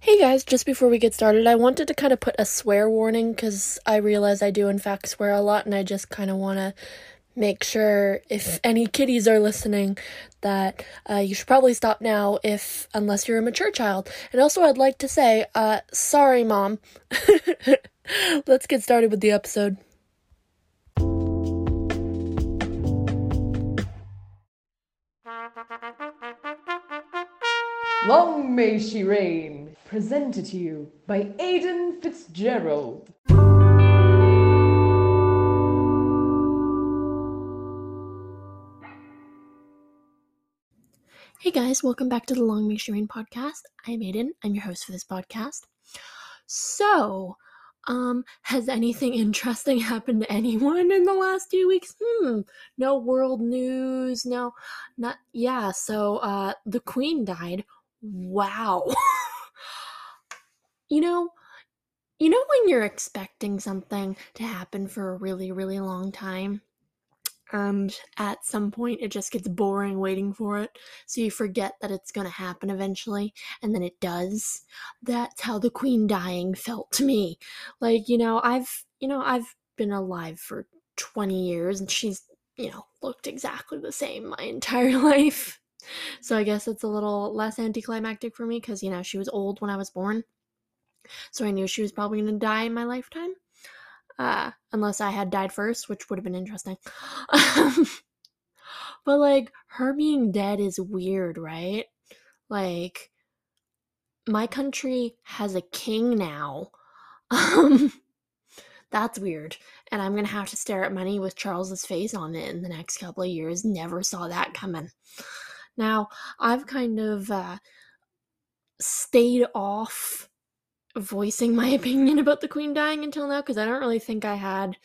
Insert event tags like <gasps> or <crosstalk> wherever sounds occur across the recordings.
Hey guys, just before we get started, I wanted to kind of put a swear warning because I realize I do, in fact, swear a lot, and I just kind of want to make sure if any kiddies are listening that uh, you should probably stop now if unless you're a mature child. And also i'd like to say uh, sorry mom. <laughs> Let's get started with the episode Long may she reign, presented to you by Aidan Fitzgerald. Hey guys, welcome back to the Long May She Reign podcast. I'm Aiden. I'm your host for this podcast. So, um, has anything interesting <laughs> happened to anyone in the last few weeks? Hmm, no world news, no, not, yeah, so, uh, the Queen died. Wow. you know, you know when you're expecting something to happen for a really, really long time? and at some point it just gets boring waiting for it so you forget that it's going to happen eventually and then it does that's how the queen dying felt to me like you know i've you know i've been alive for 20 years and she's you know looked exactly the same my entire <laughs> life so i guess it's a little less anticlimactic for me because you know she was old when i was born so i knew she was probably going to die in my lifetime uh, unless I had died first, which would have been interesting. <laughs> but like her being dead is weird, right? Like my country has a king now. Um <laughs> that's weird. And I'm going to have to stare at money with Charles's face on it in the next couple of years. Never saw that coming. Now, I've kind of uh, stayed off voicing my <laughs> opinion about the queen dying until now because I don't really think I had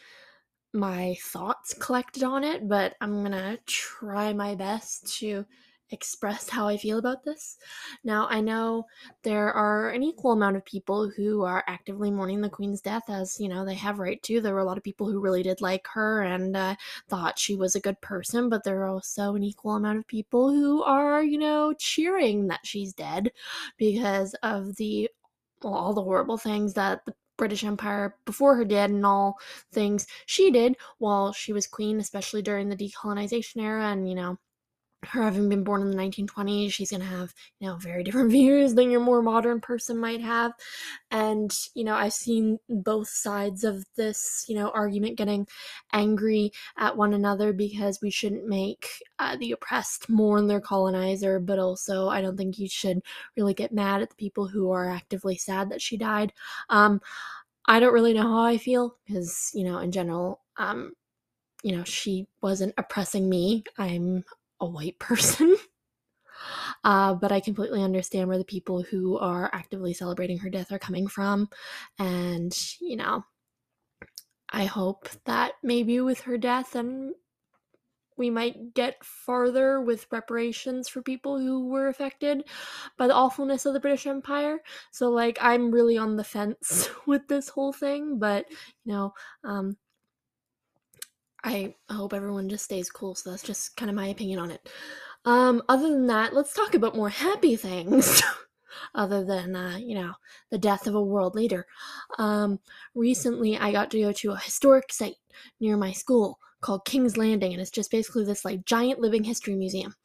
my thoughts collected on it, but I'm gonna try my best to express how I feel about this. Now, I know there are an equal amount of people who are actively mourning the Queen's death, as you know, they have right to. There were a lot of people who really did like her and uh, thought she was a good person, but there are also an equal amount of people who are, you know, cheering that she's dead because of the well, all the horrible things that the British Empire before her did and all things she did while she was queen, especially during the decolonization era and, you know, her having been born in the 1920s, she's going to have, you know, very different <laughs> views than your more modern person might have. And, you know, I've seen both sides of this, you know, argument getting angry at one another because we shouldn't make uh, the oppressed mourn their colonizer, but also I don't think you should really get mad at the people who are actively sad that she died. Um, I don't really know how I feel because, you know, in general, um, you know, she wasn't oppressing me. I'm a white person. <laughs> Uh, but I completely understand where the people who are actively celebrating her death are coming from. And, you know, I hope that maybe with her death and we might get farther with reparations for people who were affected by the awfulness of the British Empire. So, like, I'm really on the fence <laughs> with this whole thing, but, you know, um, I hope everyone just stays cool. So that's just kind of my opinion on it. Um, other than that, let's talk about more happy things. <laughs> other than uh, you know the death of a world leader. Um, recently, I got to go to a historic site near my school called King's Landing, and it's just basically this like giant living history museum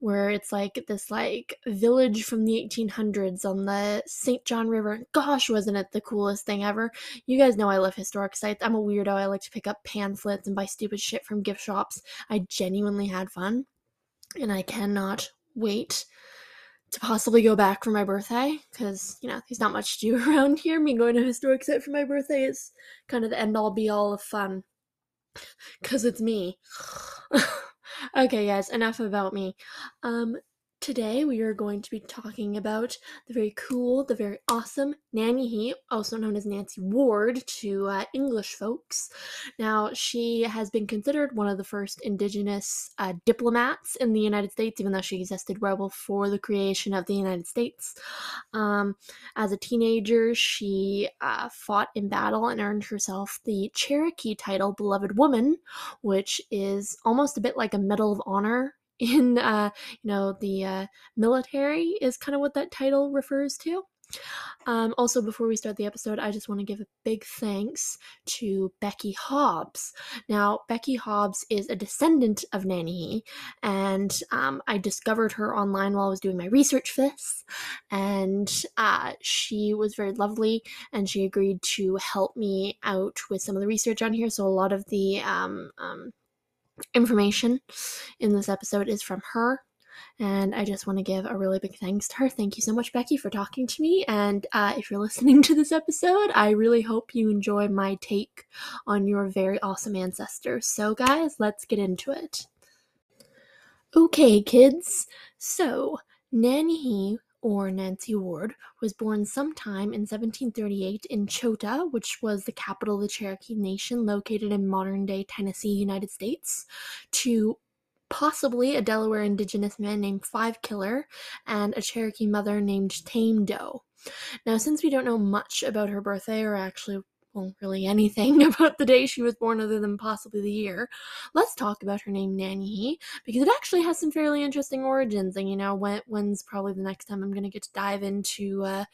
where it's like this like village from the 1800s on the St. John River. Gosh, wasn't it the coolest thing ever? You guys know I love historic sites. I'm a weirdo. I like to pick up pamphlets and buy stupid shit from gift shops. I genuinely had fun, and I cannot wait to possibly go back for my birthday because you know there's not much to do <laughs> around here. Me going to a historic site for my birthday is kind of the end all be all of fun because it's me. <laughs> okay, guys, enough about me. Um, Today we are going to be talking about the very cool, the very awesome Nanyehi, also known as Nancy Ward to uh, English folks. Now, she has been considered one of the first Indigenous uh, diplomats in the United States, even though she existed well before the creation of the United States. Um, as a teenager, she uh, fought in battle and earned herself the Cherokee title Beloved Woman, which is almost a bit like a Medal of Honor in uh, you know the uh, military is kind of what that title refers to Um, also, before we start the episode, I just want to give a big thanks to Becky Hobbs. Now, Becky Hobbs is a descendant of Nanny, and um, I discovered her online while I was doing my research for this. And uh, she was very lovely, and she agreed to help me out with some of the research on here. So, a lot of the um, um information in this episode is from her. And I just want to give a really big thanks to her. Thank you so much, Becky, for talking to me. And uh, if you're <laughs> listening to this episode, I really hope you enjoy my take on your very awesome ancestors. So, guys, let's get into it. Okay, kids. So, Nanny or Nancy Ward, was born sometime in 1738 in Chota, which was the capital of the Cherokee Nation located in modern day Tennessee, United States, to possibly a Delaware indigenous man named Five Killer and a Cherokee mother named Tame Doe. Now, since we don't know much about her birthday, or actually well, really anything <laughs> about the day she was born other than possibly the year, let's talk about her name Nanny because it actually has some fairly interesting origins. And you know, when, when's probably the next time I'm going to get to dive into uh,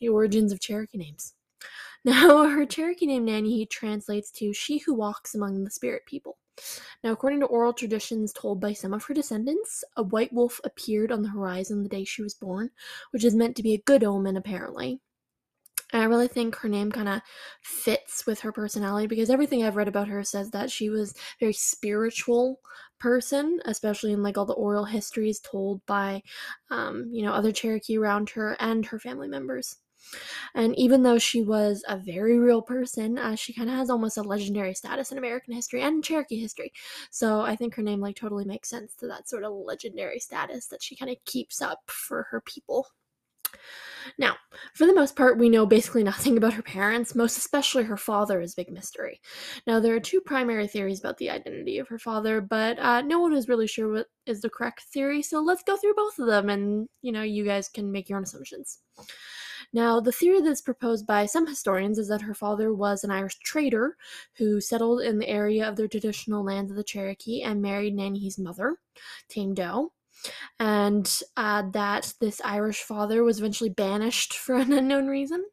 the origins of Cherokee names. <laughs> Now, her Cherokee name Nanny translates to she who walks among the spirit people. Now, according to oral traditions told by some of her descendants, a white wolf appeared on the horizon the day she was born, which is meant to be a good omen, apparently. And I really think her name kind of fits with her personality because everything I've read about her says that she was a very spiritual person, especially in like all the oral histories told by, um, you know, other Cherokee around her and her family members. And even though she was a very real person, uh, she kind of has almost a legendary status in American history and Cherokee history. So I think her name like totally makes sense to that sort of legendary status that she kind of keeps up for her people. Now, for the most part, we know basically nothing about her parents, most especially her father is a big mystery. Now, there are two primary theories about the identity of her father, but uh, no one is really sure what is the correct theory, so let's go through both of them and, you know, you guys can make your own assumptions. Now, the theory that's proposed by some historians is that her father was an Irish trader who settled in the area of the traditional lands of the Cherokee and married Nanny's mother, Tame Doe and uh, that this Irish father was eventually banished <laughs> for an unknown reason.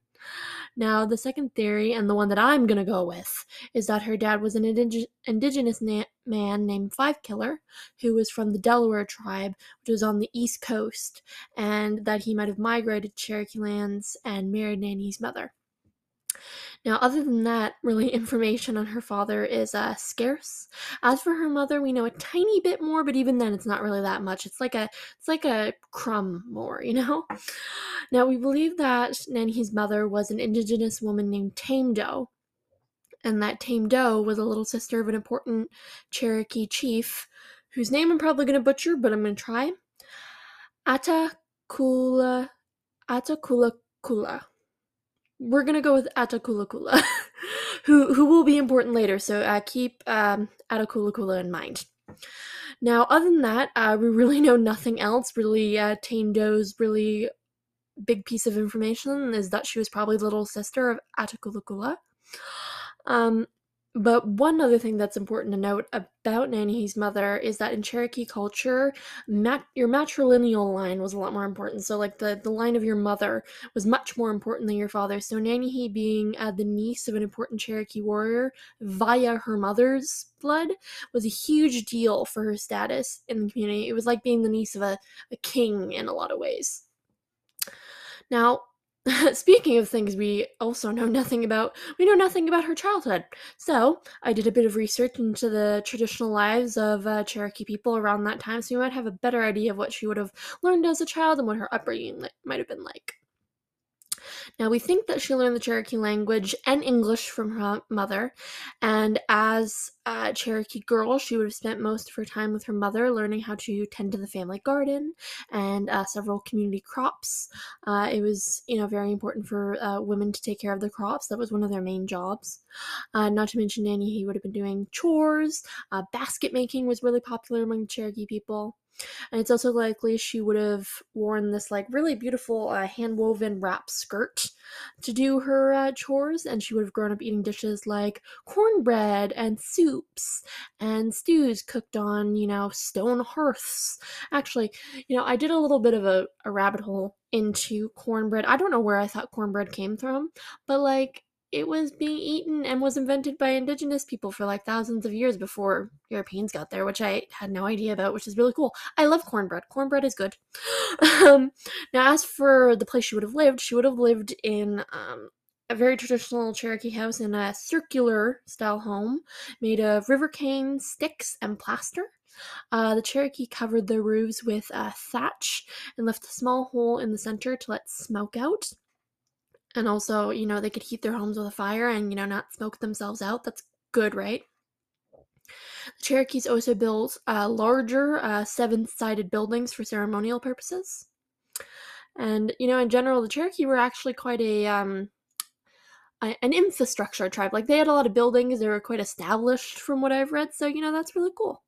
Now, the second theory, and the one that I'm going to go with, is that her dad was an indig- indigenous na- man named Five Killer, who was from the Delaware tribe, which was on the East Coast, and that he might have migrated to Cherokee lands and married Nanny's mother. Now, other than that, really <laughs> information on her father is uh, scarce. As for her mother, we know a tiny bit more, but even then, it's not really that much. It's like a it's like a crumb more, you know. Now, we believe that Nanny's mother was an indigenous woman named Tame Doe, and that Tame Doe was a little sister of an important Cherokee chief, whose name I'm probably going to butcher, but I'm going to try. Atakula Atakula Kula we're gonna go with Attakullakulla, <laughs> who who will be important later. So uh, keep um, Attakullakulla in mind. Now, other than that, uh, we really know nothing else. Really, uh, Doe's really big piece of information is that she was probably the little sister of Attakullakulla. Um, but one other thing that's important to note about Nanny's mother is that in Cherokee culture, mat- your matrilineal line was a lot more important. So, like the, the line of your mother was much more important than your father. So, Nanny being uh, the niece of an important Cherokee warrior via her mother's blood was a huge deal for her status in the community. It was like being the niece of a, a king in a lot of ways. Now, <laughs> Speaking of things we also know nothing about, we know nothing about her childhood. So, I did a bit of research into the traditional lives of uh, Cherokee people around that time, so we might have a better idea of what she would have learned as a child and what her upbringing might have been like. Now, we think that she learned the Cherokee language and English from her mother, and as a Cherokee girl, she would have spent most of her time with her mother learning how to tend to the family garden and uh, several community crops. Uh, it was, you know, very important for uh, women to take care of the crops. That was one of their main jobs. Uh, not to mention, Nanyehi would have been doing chores. Uh, basket making was really popular among Cherokee people. And it's also likely she would have worn this like really beautiful uh, hand woven wrap skirt to do her uh, chores, and she would have grown up eating dishes like cornbread and soups and stews cooked on, you know, stone hearths. Actually, you know, I did a little bit of a, a rabbit hole into cornbread. I don't know where I thought cornbread came from, but like it was being eaten and was invented by indigenous people for like thousands of years before Europeans got there, which I had no idea about, which is really cool. I love cornbread. Cornbread is good. <laughs> um, now, as for the place she would have lived, she would have lived in um, a very traditional Cherokee house in a circular style home made of river cane, sticks, and plaster. Uh, the Cherokee covered their roofs with uh, thatch and left a small hole in the center to let smoke out. And also, you know, they could heat their homes with a fire and, you know, not smoke themselves out. That's good, right? The Cherokees also built uh, larger uh, seven sided buildings for ceremonial purposes. And, you know, in general, the Cherokee were actually quite a. Um, an infrastructure tribe. Like they had a lot of buildings, they were quite established from what I've read, so you know that's really cool.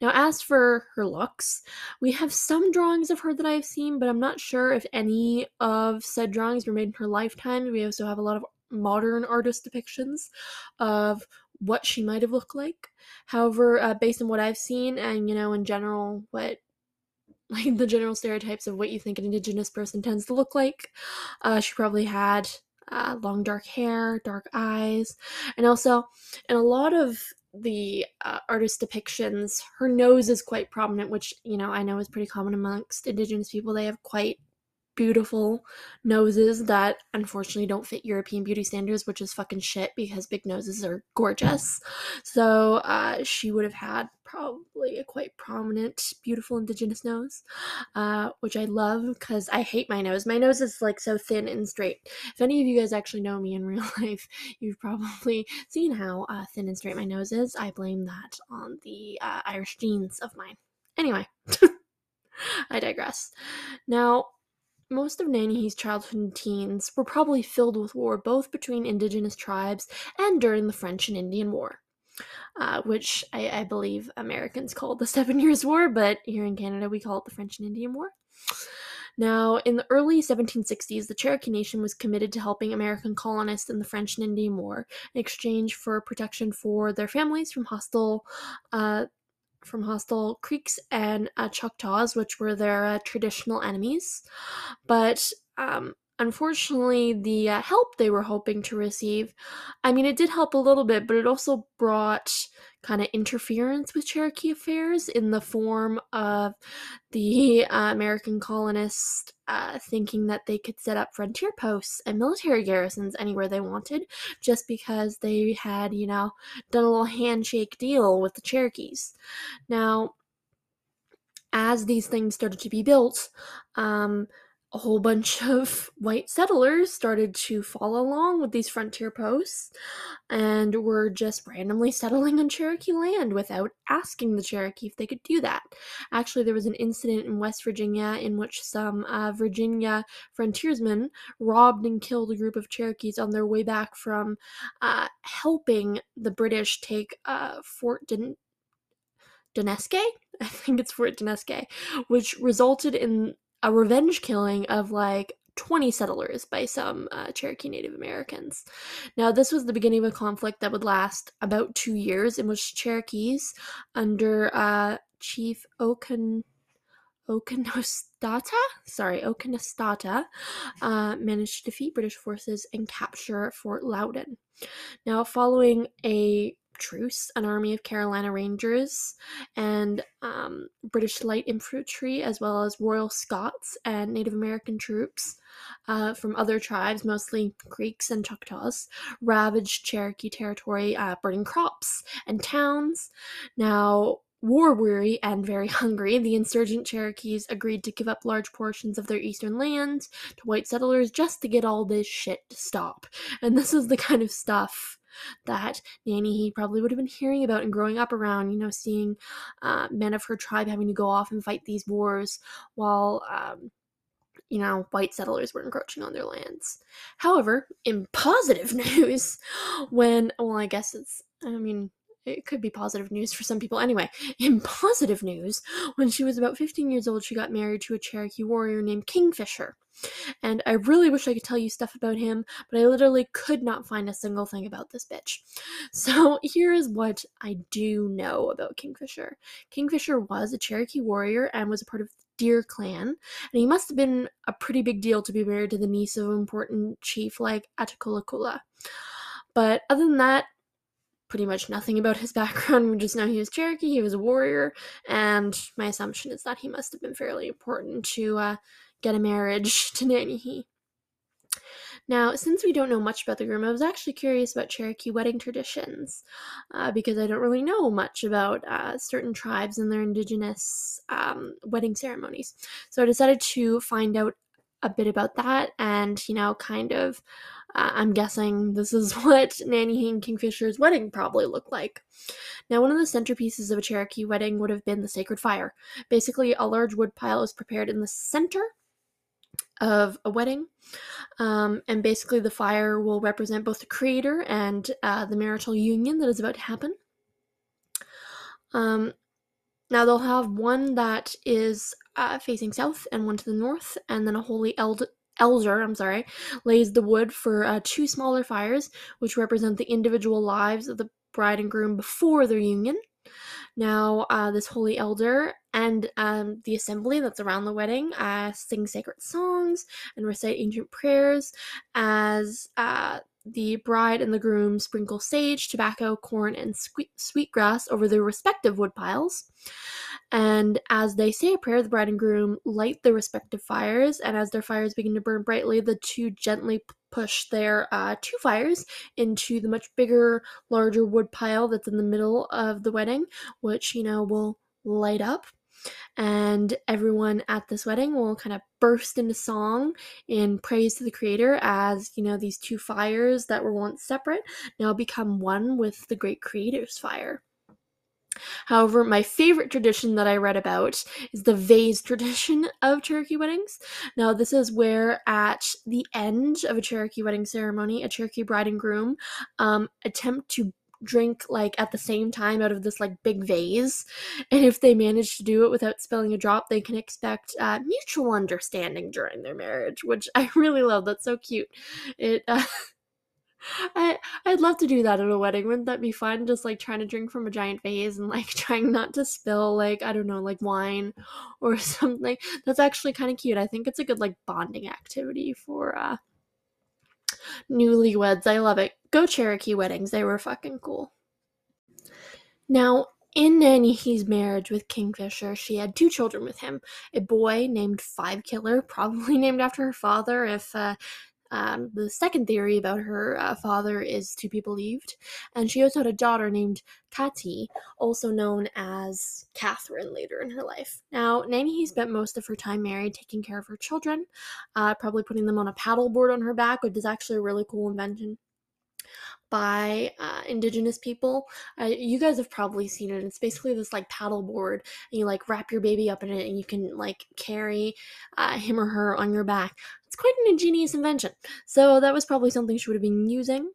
Now, as for her looks, we have some drawings of her that I've seen, but I'm not sure if any of said drawings were made in her lifetime. We also have a lot of modern artist depictions of what she might have looked like. However, uh, based on what I've seen, and you know, in general, what <laughs> like the general stereotypes of what you think an indigenous person tends to look like, uh, she probably had uh, long dark hair, dark eyes, and also in a lot of the uh, artist depictions, her nose is quite prominent, which you know I know is pretty common amongst Indigenous people. They have quite beautiful noses that unfortunately don't fit European beauty standards, which is fucking shit because big noses are gorgeous. So uh, she would have had probably a quite prominent, beautiful indigenous nose, uh, which I love because I hate my nose. My nose is like so thin and straight. If any of you guys actually know me in <laughs> real life, you've probably seen how uh, thin and straight my nose is. I blame that on the uh, Irish genes of mine. Anyway. <laughs> I digress. Now, most of Nanyehi's childhood and teens were probably filled with war both between indigenous tribes and during the French and Indian War, uh, which I, I, believe Americans call the <laughs> Seven Years' War, but here in Canada we call it the French and Indian War. Now, in the early 1760s, the Cherokee Nation was committed to helping American colonists in the French and Indian War in exchange for protection for their families from hostile uh, from hostile Creeks and uh, Choctaws, which were their uh, traditional enemies. But um, unfortunately, the uh, help they were hoping to receive, I mean, it did help a little bit, but it also brought kind of interference with Cherokee affairs in the form of the uh, American colonists uh, thinking that they could set up frontier posts and military garrisons anywhere they wanted just because they had, you know, done a little handshake deal with the Cherokees. Now, as these things started to be built, um, a whole bunch of <laughs> white settlers started to follow along with these frontier posts and were just randomly settling on Cherokee land without asking the Cherokee if they could do that. Actually, there was an incident in West Virginia in which some uh, Virginia frontiersmen robbed and killed a group of Cherokees on their way back from uh, helping the British take uh, Fort Doneske, <laughs> I think it's Fort Doneske, which resulted in a revenge killing of like 20 settlers by some uh, Cherokee Native Americans. Now, this was the beginning of a conflict that would last about two years, in which Cherokees, under uh, Chief Okan. Okonostata, sorry, Oconostota, uh, managed to defeat British forces and capture Fort Loudon. Now, following a truce, an army of Carolina Rangers and um, British light infantry, as well as Royal Scots and Native American troops uh, from other tribes, mostly Creeks and Choctaws, ravaged Cherokee territory, uh, burning crops and towns. Now, War weary and very <laughs> hungry, the insurgent Cherokees agreed to give up large portions of their eastern lands to white settlers just to get all this shit to stop. And this is the kind of stuff that Nanyehi probably would have been hearing about and growing up around, you know, seeing uh, men of her tribe having to go off and fight these wars while, um, you know, white settlers were encroaching on their lands. However, in positive <laughs> news, when, well, I guess it's, I mean, it could be positive news for some people. Anyway, in positive news, when she was about 15 years old, she got married to a Cherokee warrior named Kingfisher. And I really wish I could tell you stuff about him, but I literally could not find a single thing about this bitch. <laughs> So here is what I do know about Kingfisher. Kingfisher was a Cherokee warrior and was a part of the Deer clan, and he must have been a pretty big deal to be married to the niece of an important chief like Attakullakulla. But other than that, pretty much nothing about his <laughs> background. We just know he was Cherokee, he was a warrior, and my assumption is that he must have been fairly important to uh, get a marriage <laughs> to Nanyehi. Now, since we don't know much about the groom, I was actually curious about Cherokee wedding traditions uh, because I don't really know much about uh, certain tribes and their indigenous um, wedding ceremonies. So I decided to find out a bit about that and, you know, kind of, uh, I'm guessing this is <laughs> what Nanny and Kingfisher's wedding probably looked like. Now, one of the centerpieces of a Cherokee wedding would have been the sacred fire. Basically, a large wood pile is prepared in the center of a wedding. Um, and basically, the fire will represent both the creator and uh, the marital union that is about to happen. Um, now, they'll have one that is uh, facing south and one to the north, and then a holy eld- elder, I'm sorry, lays the wood for uh, two smaller fires, which represent the individual lives of the bride and groom before their union. Now, uh, this holy elder and um, the assembly that's around the wedding uh, sing sacred songs and recite ancient prayers as uh, the bride and the groom sprinkle sage, tobacco, corn, and sweet, sweetgrass over their respective wood piles. And as they say a prayer, the bride and groom light their respective fires, and as their fires begin to burn brightly, the two gently push their uh, two fires into the much bigger, larger wood pile that's in the middle of the wedding, which, you know, will light up. And everyone at this wedding will kind of burst into song in praise to the creator as you know these two fires that were once separate now become one with the great creator's fire However, my favorite tradition that I read about is the vase tradition of Cherokee weddings. Now, this is where at the end of a Cherokee wedding ceremony, a Cherokee bride and groom um, attempt to drink like at the same time out of this like big vase. And if they manage to do it without spilling a drop they can expect uh, mutual understanding during their marriage which i <laughs> really love. That's so cute. It uh, <laughs> I I'd love to do that at a wedding. Wouldn't that be fun? Just like trying to drink from a giant vase and like <laughs> trying not to spill like I don't know like wine <laughs> or something. That's actually kind of cute. I think it's a good like bonding activity for uh newlyweds. I love it. Go Cherokee weddings. They were fucking cool. Now, in Nanyehi's marriage with Kingfisher, she had two children with him a boy named Five Killer, <laughs> probably named after her father, if uh, um, the second theory about her uh, father is to be believed, and she also had a daughter named Kati, also known as Catherine later in her life. Now, Nanyehi spent most of her time married, taking care of her children, uh, probably putting them on a paddleboard on her back, which is actually a really cool invention by uh, indigenous people. Uh, you guys have probably seen it. It's basically this like paddle board, and you like wrap your baby up in it, and you can like carry uh, him or her on your back. It's quite an ingenious invention. So that was probably something she would have been using.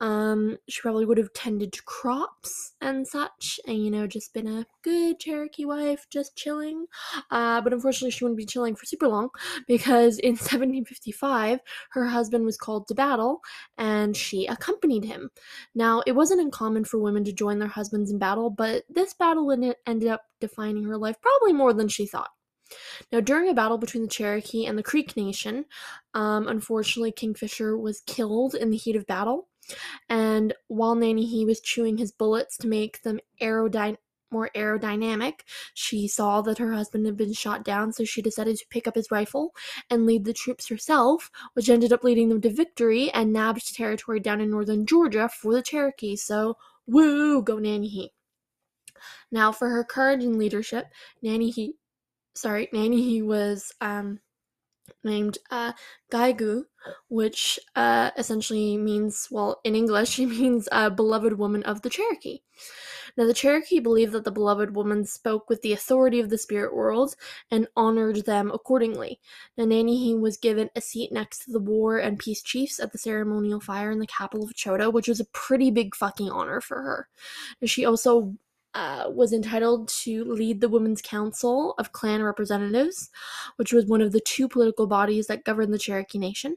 Um, she probably would have tended to crops and such, and you know, just been a good Cherokee wife, just chilling. Uh, but unfortunately, she wouldn't be chilling for super long <laughs> because in <laughs> 1755, her husband was called to battle and she accompanied him. Now, it wasn't uncommon for women to join their husbands in battle, but this battle ended up defining her life probably more than she thought. Now, during a battle between the Cherokee and the Creek Nation, um, unfortunately, Kingfisher was killed in the heat of battle. And while Nanyehi was chewing his bullets to make them aerodyne more aerodynamic, she saw that her husband had been shot down, so she decided to pick up his rifle and lead the troops herself, which ended up leading them to victory and nabbed territory down in northern Georgia for the Cherokee. So, woo, go Nanyehi. Now, for her courage and leadership, Nanyehi, sorry, Nanyehi was um, named uh, Ghigau, which uh, essentially means, well, in English, <laughs> she means uh, beloved woman of the Cherokee. Now, the Cherokee believed that the beloved woman spoke with the authority of the spirit world and honored them accordingly. Now, Nanyehi was given a seat next to the war and peace chiefs at the ceremonial fire in the capital of Chota, which was a pretty big fucking honor for her. She also uh, was entitled to lead the Women's Council of Clan Representatives, which was one of the two political bodies that governed the Cherokee Nation.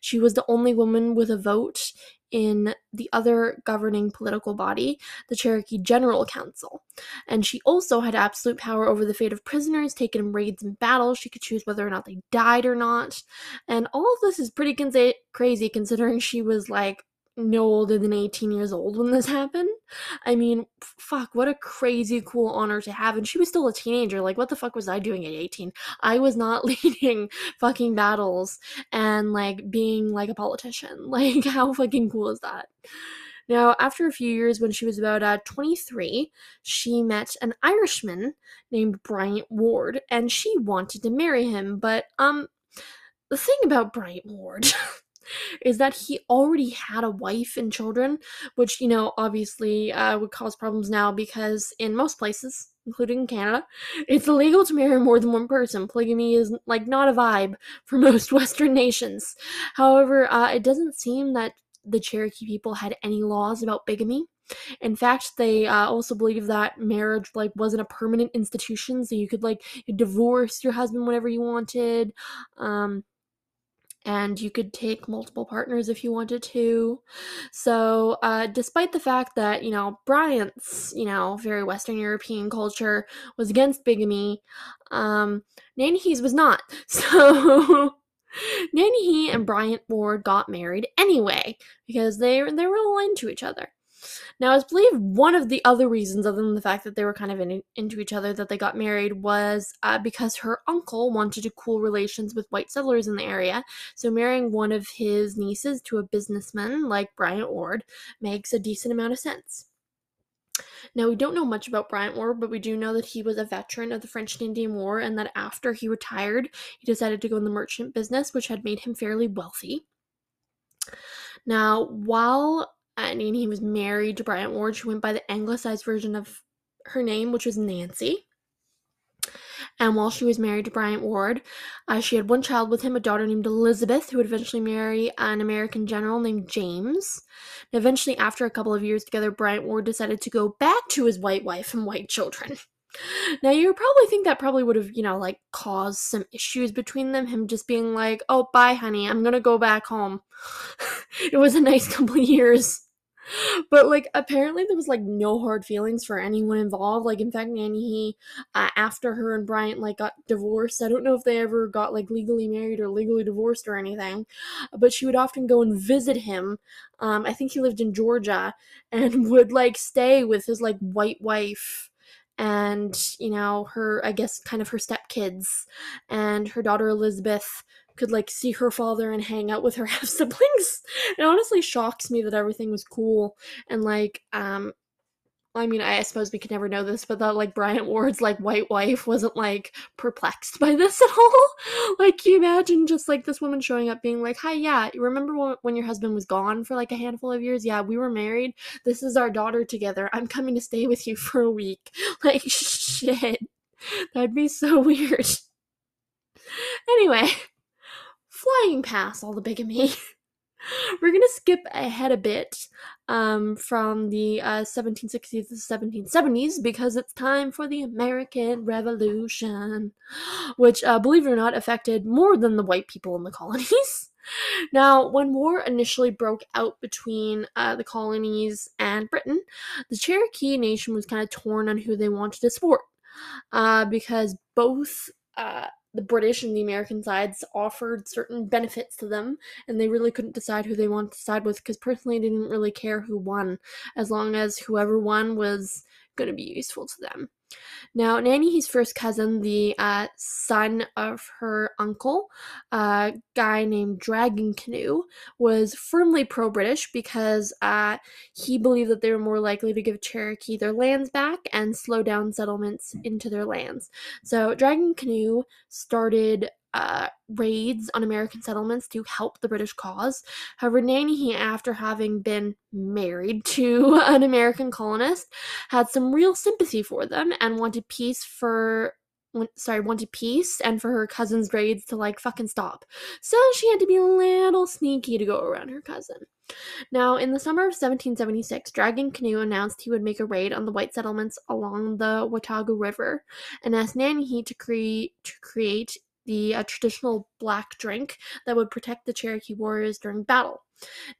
She was the only woman with a vote in the other governing political body, the Cherokee General Council. And she also had absolute power over the fate of prisoners taken in raids and battles. She could choose whether or not they died or not. And all of this is pretty con- crazy considering she was like no older than 18 years old when this happened. I mean, fuck, what a crazy cool honor to have. And she was still a teenager. Like, what the fuck was I doing at 18? I was not <laughs> leading fucking battles and like being like a politician. <laughs> Like, how fucking cool is that? Now, after a few years, when she was about uh, 23, she met an Irishman named Bryant Ward, and she wanted to marry him. But, um, the thing about Bryant Ward <laughs> is that he already had a wife and children, which, you know, obviously uh, would cause problems now because in most places, including Canada, <laughs> it's illegal to marry more than one person. Polygamy is like not a vibe <laughs> for most <laughs> Western nations. However, uh, it doesn't seem that the Cherokee people had any laws about bigamy. In fact, they uh, also believe that marriage like wasn't a permanent institution, so you could like divorce your husband whenever you wanted. Um, and you could take multiple partners if you wanted to. So, uh, despite the fact that, you know, Bryant's, you know, very Western European culture was against bigamy, um, Nanny's was not. <laughs> So, Nanyehi and Bryant Ward got married anyway because they, they were aligned to each other. Now, I believe one of the other reasons, other than the fact that they were kind of in, into each other, that they got married was uh, because her uncle wanted to cool relations with white settlers in the area. So, marrying one of his nieces to a businessman like Bryant Ward makes a decent amount of sense. Now, we don't know much about Bryant Ward, but we do know that he was a veteran of the French and Indian War and that after he retired, he decided to go in the merchant business, which had made him fairly wealthy. Now, while and he was married to Bryant Ward. She went by the anglicized version of her name, which was Nancy. And while she was married to Bryant Ward, uh, she had one child with him, a daughter named Elizabeth, who would eventually marry an American general named James. And eventually, after a couple of years together, Bryant Ward decided to go back to his white wife and white children. Now you probably think that probably would have, you know, like caused some issues between them. Him just being like, "Oh, bye, honey, I'm gonna go back home." <laughs> it was a nice couple <laughs> years but like apparently there was like no hard feelings for anyone involved like in fact Nanyehi uh, after her and bryant like got divorced i don't know if they ever got like legally married or legally divorced or anything but she would often go and visit him um i think he lived in georgia and <laughs> would like stay with his like white wife and you know her i guess kind of her stepkids and her daughter elizabeth could like see her father and hang out with her <laughs> half siblings. It honestly shocks me that everything was cool and like um I mean, I suppose we could never know this, but that like Bryant Ward's like white wife wasn't like perplexed by <laughs> this at all. like, you imagine just like this woman showing up being like, "Hi, yeah, you remember when your husband was gone for like a handful of years? Yeah, we were married. This is our daughter together. I'm coming to stay with you <laughs> for a week." <laughs> Like, shit, that'd be so weird. Anyway, flying past all the bigamy. We're gonna skip ahead a bit um, from the uh, 1760s to 1770s because it's time for the American Revolution, which, uh, believe it or not, affected more than the white people in the <laughs> colonies. Now, when war initially broke out between uh, the colonies and Britain, the Cherokee Nation was kind of torn on who they wanted to support uh, because both uh, the British and the American sides offered certain benefits to them, and they really couldn't decide who they wanted to side with because personally, they didn't really care who won as long as whoever won was going to be useful to them. Now, Nanyehi's first cousin, the uh, son of her uncle, a guy named Dragon Canoe, was firmly pro British because uh, he believed that they were more likely to give Cherokee their lands back and slow down settlements into their lands. So, Dragon Canoe started uh, raids on American settlements to help the British cause. However, Nanny, after having been married <laughs> to an American colonist, had some real sympathy for them and wanted peace for sorry, wanted peace and for her cousin's raids to like fucking stop. So she had to be a little sneaky to go around her cousin. Now, in the summer of 1776, Dragon Canoe announced he would make a raid on the white settlements along the Watauga River and asked Nanny to, cre- to create the uh, traditional black drink that would protect the Cherokee warriors during battle.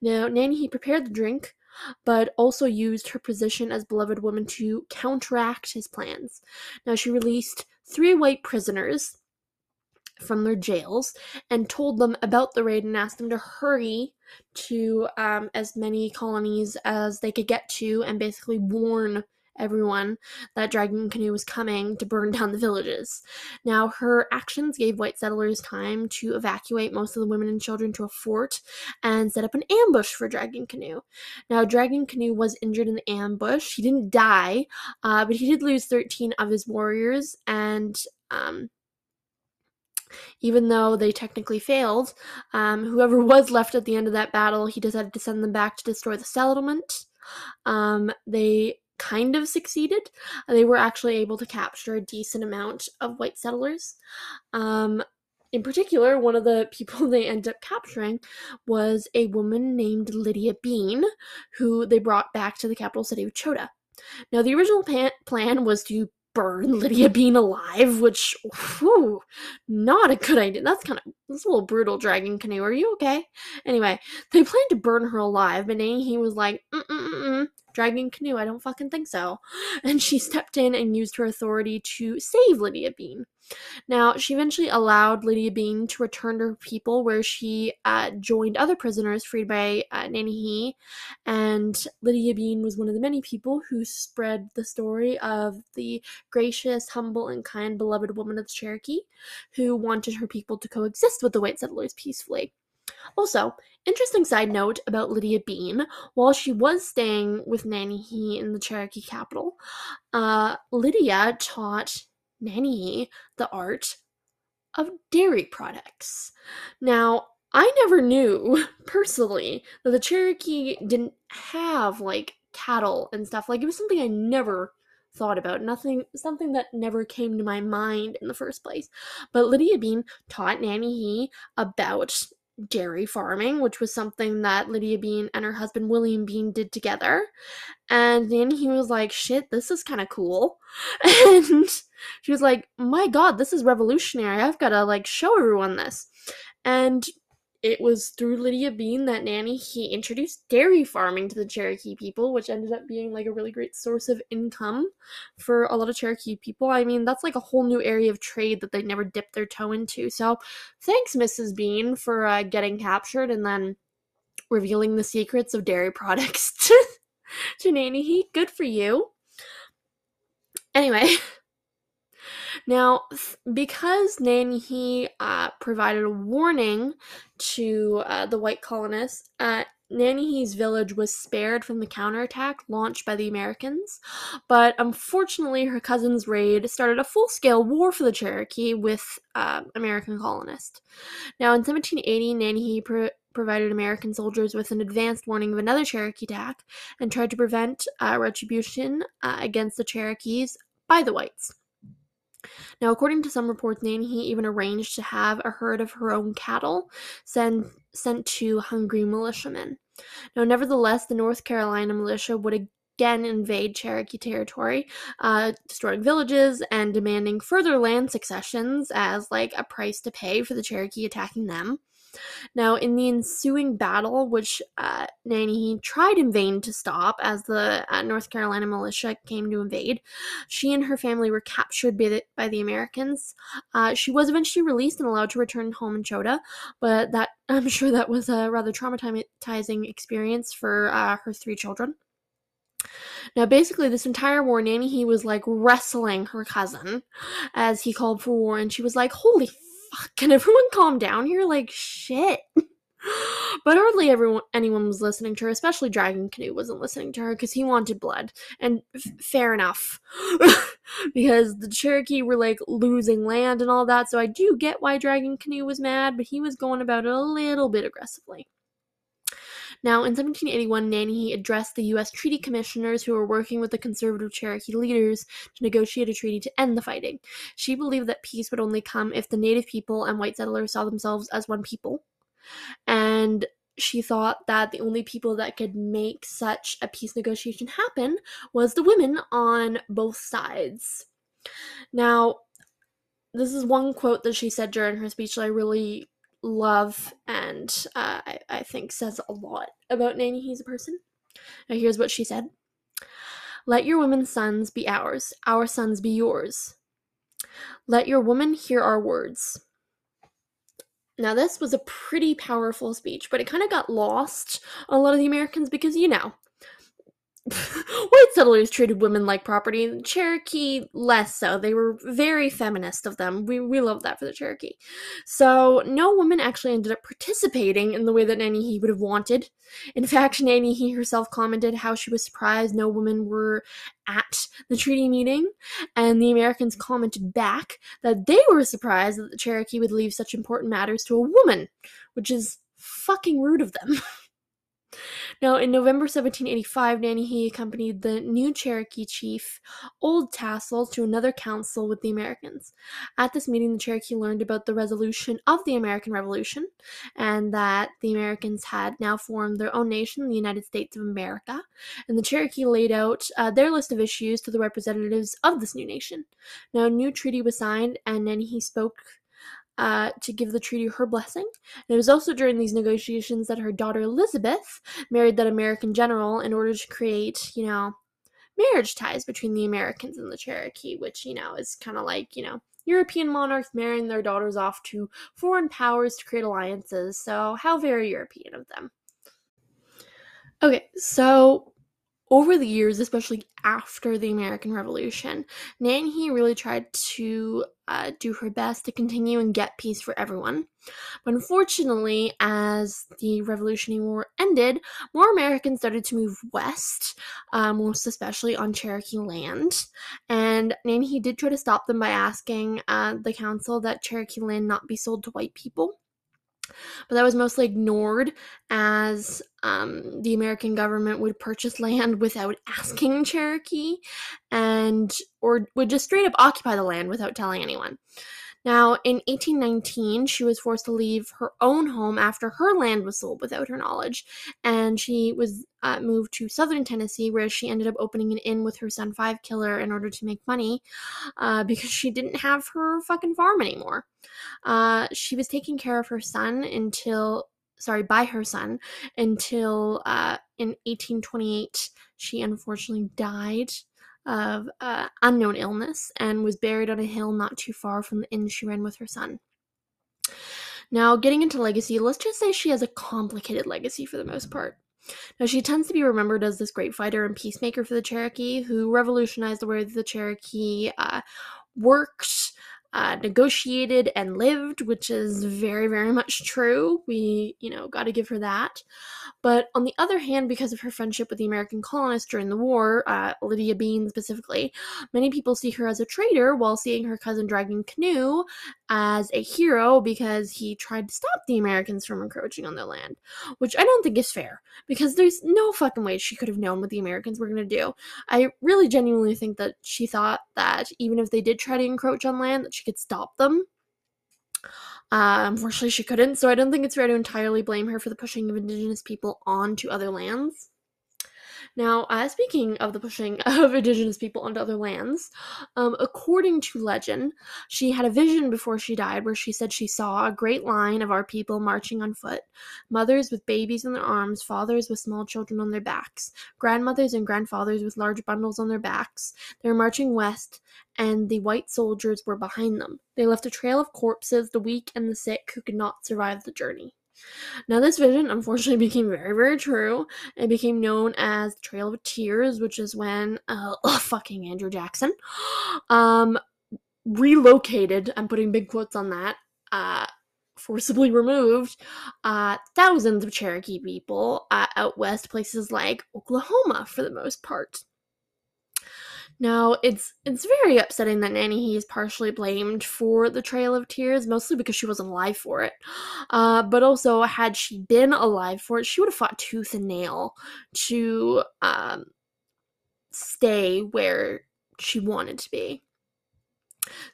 Now, Nanny prepared the drink, but also used her position as beloved woman to counteract his plans. Now, she released three white prisoners from their jails and told them about the raid and asked them to hurry to um, as many colonies as they could get to and basically warn everyone that Dragon Canoe was coming to burn down the villages. Now, her actions gave white settlers time to evacuate most of the women and children to a fort and set up an ambush for Dragon Canoe. Now, Dragon Canoe was injured in the ambush. He didn't die, uh, but he did lose 13 of his warriors and. Um, even though they technically failed, um, whoever was left at the end of that battle, he decided to send them back to destroy the settlement. Um, they kind of succeeded. They were actually able to capture a decent amount of white settlers. Um, in particular, one of the <laughs> people they ended up capturing was a woman named Lydia Bean, who they brought back to the capital city of Chota. Now, the original plan was to burn Lydia Bean alive, which, whew, not a good idea. That's kind of, that's a little brutal, Dragon Canoe. Are you okay? Anyway, they planned to burn her alive, but he was like, Mm-mm-mm, Dragon Canoe, I don't fucking think so. <gasps> And she stepped in and used her authority to save Lydia Bean. Now, she eventually allowed Lydia Bean to return to her people, where she uh, joined other prisoners freed by uh, Nanyehi. And Lydia Bean was one of the many people who spread the story of the gracious, humble, and kind beloved woman of the Cherokee who wanted her people to coexist with the white settlers peacefully. Also, interesting side note about Lydia Bean, while she was staying with Nanyehi in the Cherokee capital, uh, Lydia taught Nanyehi the art of dairy products. Now, I never knew <laughs> personally that the Cherokee didn't have like cattle and stuff. Like it was something I never thought about. Nothing something that never came to my mind in the first place. But Lydia Bean taught Nanyehi about dairy farming, which was something that Lydia Bean and her husband William Bean did together. And then he was like, shit, this is kind of cool. <laughs> And she was like, my god, this is revolutionary. I've got to like show everyone this. And it was through Lydia Bean that Nanyehi introduced dairy farming to the Cherokee people, which ended up being like a really great source of income for a lot of Cherokee people. I mean, that's like a whole new area of trade that they never dipped their toe into. So, thanks, Mrs. Bean, for uh, getting captured and then revealing the secrets of dairy <laughs> products to, to Nanyehi. Good for you. Anyway. <laughs> Now, because Nanny uh, provided a warning to uh, the white colonists, uh, Nanyehi's village was spared from the counterattack launched by the Americans, but unfortunately, her cousin's raid started a full scale war for the Cherokee with uh, American colonists. Now, in 1780, Nanny pro- provided American soldiers with an advanced warning of another Cherokee attack and tried to prevent uh, retribution uh, against the Cherokees by the whites. Now, according to some reports, Nanny even arranged to have a herd of her own cattle send, sent to hungry militiamen. Now, nevertheless, the North Carolina militia would again invade Cherokee territory, uh, destroying villages and demanding further land successions as like a price to pay for the Cherokee attacking them. Now, in the ensuing battle, which uh, Nanny tried in vain to stop as the uh, North Carolina militia came to invade, she and her family were captured by the, by the Americans. Uh, she was eventually released and allowed to return home in Chota, but that <laughs> I'm sure that was a rather traumatizing experience for uh, her three children. Now, basically, this entire war, Nanyehi was like wrestling her cousin as he called for war, and she was like, "Holy can everyone calm down here? Like, shit. <gasps> but hardly everyone anyone was listening to her especially dragon canoe wasn't listening to her because he wanted blood and f- fair enough <laughs> because the cherokee were like losing land and all that so i do get why dragon canoe was mad but he was going about it a little bit aggressively now, in 1781, Nanny addressed the U.S. treaty commissioners who were working with the conservative Cherokee leaders to negotiate a treaty to end the fighting. She believed that peace would only come if the native people and white settlers saw themselves as one people. And she thought that the only people that could make such a peace negotiation happen was the women on both sides. Now, this is one quote that she said during her speech that I really love and uh, I, I think says a lot about Nanyehi's a person. Now, here's what she said Let your women's sons be ours, our sons be yours. Let your woman hear our words. Now, this was a pretty powerful speech, but it kind of got lost on a lot of the Americans because, you know, <laughs> white settlers treated women like property. Cherokee less so. They were very feminist of them. We we love that for the Cherokee. So no woman actually ended up participating in the way that Nanyehi would have wanted. In fact, Nanyehi herself commented how she was surprised no women were at the treaty meeting, and the Americans commented back that they were surprised that the Cherokee would leave such important matters to a woman, which is fucking rude of them. <laughs> Now, in November 1785, Nanyehi accompanied the new Cherokee chief, Old Tassel, to another council with the Americans. At this meeting, the Cherokee learned about the resolution of the American Revolution and that the Americans had now formed their own nation, the United States of America. And the Cherokee laid out uh, their list of issues to the representatives of this new nation. Now, a new treaty was signed, and Nanyehi spoke uh, to give the treaty her blessing. And it was also during these negotiations that her daughter Elizabeth married that American general in order to create, you know, marriage ties between the Americans and the Cherokee, which, you know, is kind of like, you know, European monarchs marrying their daughters off to foreign powers to create alliances. So, how very European of them. Okay, so over the years, especially after the American Revolution, Nanyehi really tried to uh, do her best to continue and get peace for everyone. But unfortunately, as the Revolutionary War ended, more Americans started to move west, uh, most especially on Cherokee land. And Nanyehi did try to stop them by asking uh, the council that Cherokee land not be sold to white people but that was mostly ignored as um, the American government would purchase land without asking Cherokee and or would just straight up occupy the land without telling anyone. Now, in 1819, she was forced to leave her own home after her land was sold without her knowledge, and she was uh, moved to southern Tennessee, where she ended up opening an inn with her son Five Killer in order to make money uh, <laughs> because she didn't have her fucking farm anymore. Uh, she was taking care of her son until sorry, by her son until uh, in 1828 she unfortunately died of uh, unknown illness and was buried on a hill not too far from the inn she ran with her son. Now, getting into legacy, let's just say she has a complicated legacy for the most part. Now, she tends to be remembered as this great fighter and peacemaker for the Cherokee who revolutionized the way the Cherokee uh, worked, uh, negotiated, and lived, which is very, very much true. We, you know, got to give her that. But on the other hand, because of her friendship with the American colonists during the war, uh, Lydia Bean specifically, many people see her as a traitor while seeing her cousin Dragging Canoe as a hero because he tried to stop the Americans from encroaching on their land, which I don't think is fair because there's no fucking way she could have known what the Americans were going to do. I really genuinely think that she thought that even if they did try to encroach on land, that she could stop them. Uh, unfortunately, she couldn't, so I don't think it's fair to entirely blame her for the pushing of Indigenous people onto other lands. Now, uh, speaking of the pushing <laughs> of indigenous people onto other lands, um, according to legend, she had a vision before she died where she said she saw a great line of our people marching on foot mothers with babies in their arms, fathers with small children on their backs, grandmothers and grandfathers with large bundles on their backs. They were marching west, and the white soldiers were behind them. They left a trail of corpses, the weak and the sick who could not survive the journey. Now, this vision unfortunately became very, very true. It became known as the Trail of Tears, which is when uh, oh, <laughs> fucking Andrew Jackson <gasps> um, relocated. I'm putting big quotes on that. Uh, forcibly removed uh, thousands of Cherokee people uh, out west, places like Oklahoma for the most part. Now, it's it's very upsetting that Nanyehi is partially blamed for the Trail of Tears, mostly because she wasn't alive for it. Uh, but also, had she been alive for it, she would have fought tooth and nail to um, stay where she wanted to be.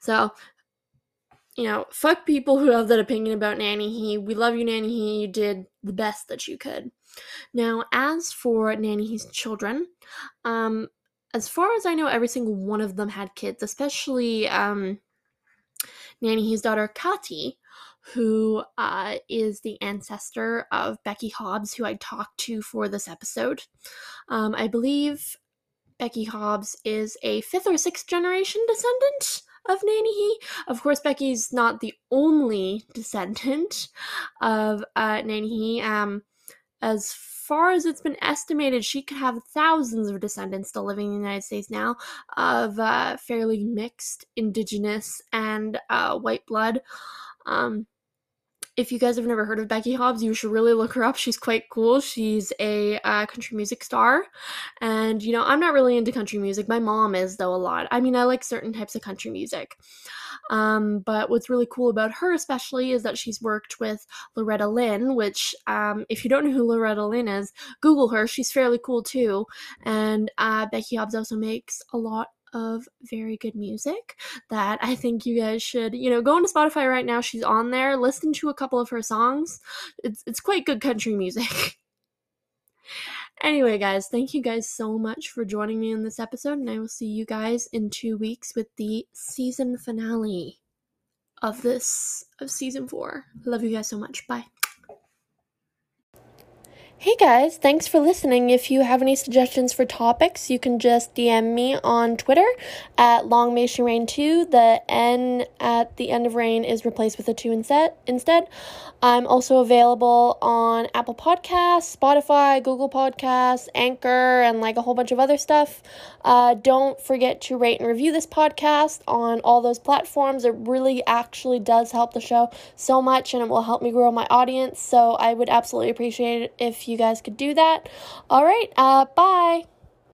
So, you know, fuck people who have that opinion about Nanyehi. We love you, Nanyehi. You did the best that you could. Now, as for Nanyehi's children, um, as far as I know, every single one of them had kids, especially um, Nanyehi's daughter, Kati, who uh, is the ancestor of Becky Hobbs, who I talked to for this episode. Um, I believe Becky Hobbs is a fifth or sixth generation descendant of Nanyehi. Of course, Becky's not the only descendant of uh, Nanyehi. Um, as far as it's been estimated, she could have thousands of descendants still living in the United States now of uh, fairly mixed indigenous and uh, white blood. Um, if you guys have never heard of Becky Hobbs, you should really look her up. She's quite cool. She's a uh, country music star. And, you know, I'm not really into country music. My mom is, though, a lot. I mean, I like certain types of country music. Um, but what's really cool about her, especially, is that she's worked with Loretta Lynn, which, um, if you don't know who Loretta Lynn is, Google her. She's fairly cool, too. And uh, Becky Hobbs also makes a lot of very good music that I think you guys should, you know, go into Spotify right now. She's on there. Listen to a couple of her songs. It's it's quite good country music. <laughs> anyway, guys, thank you guys so much for joining me in this episode, and I will see you guys in two weeks with the season finale of this of season four. Love you guys so much. Bye. Hey guys, thanks for listening. If you have any suggestions for topics, you can just DM me on Twitter at Long May She Rain 2. The N at the end of rain is replaced with a 2 instead. I'm also available on Apple Podcasts, Spotify, Google Podcasts, Anchor, and like a whole bunch of other stuff. Uh, don't forget to rate and review this podcast on all those platforms. It really actually does help the show so much and it will help me grow my audience. So I would absolutely appreciate it you guys could do that. All right, uh, bye.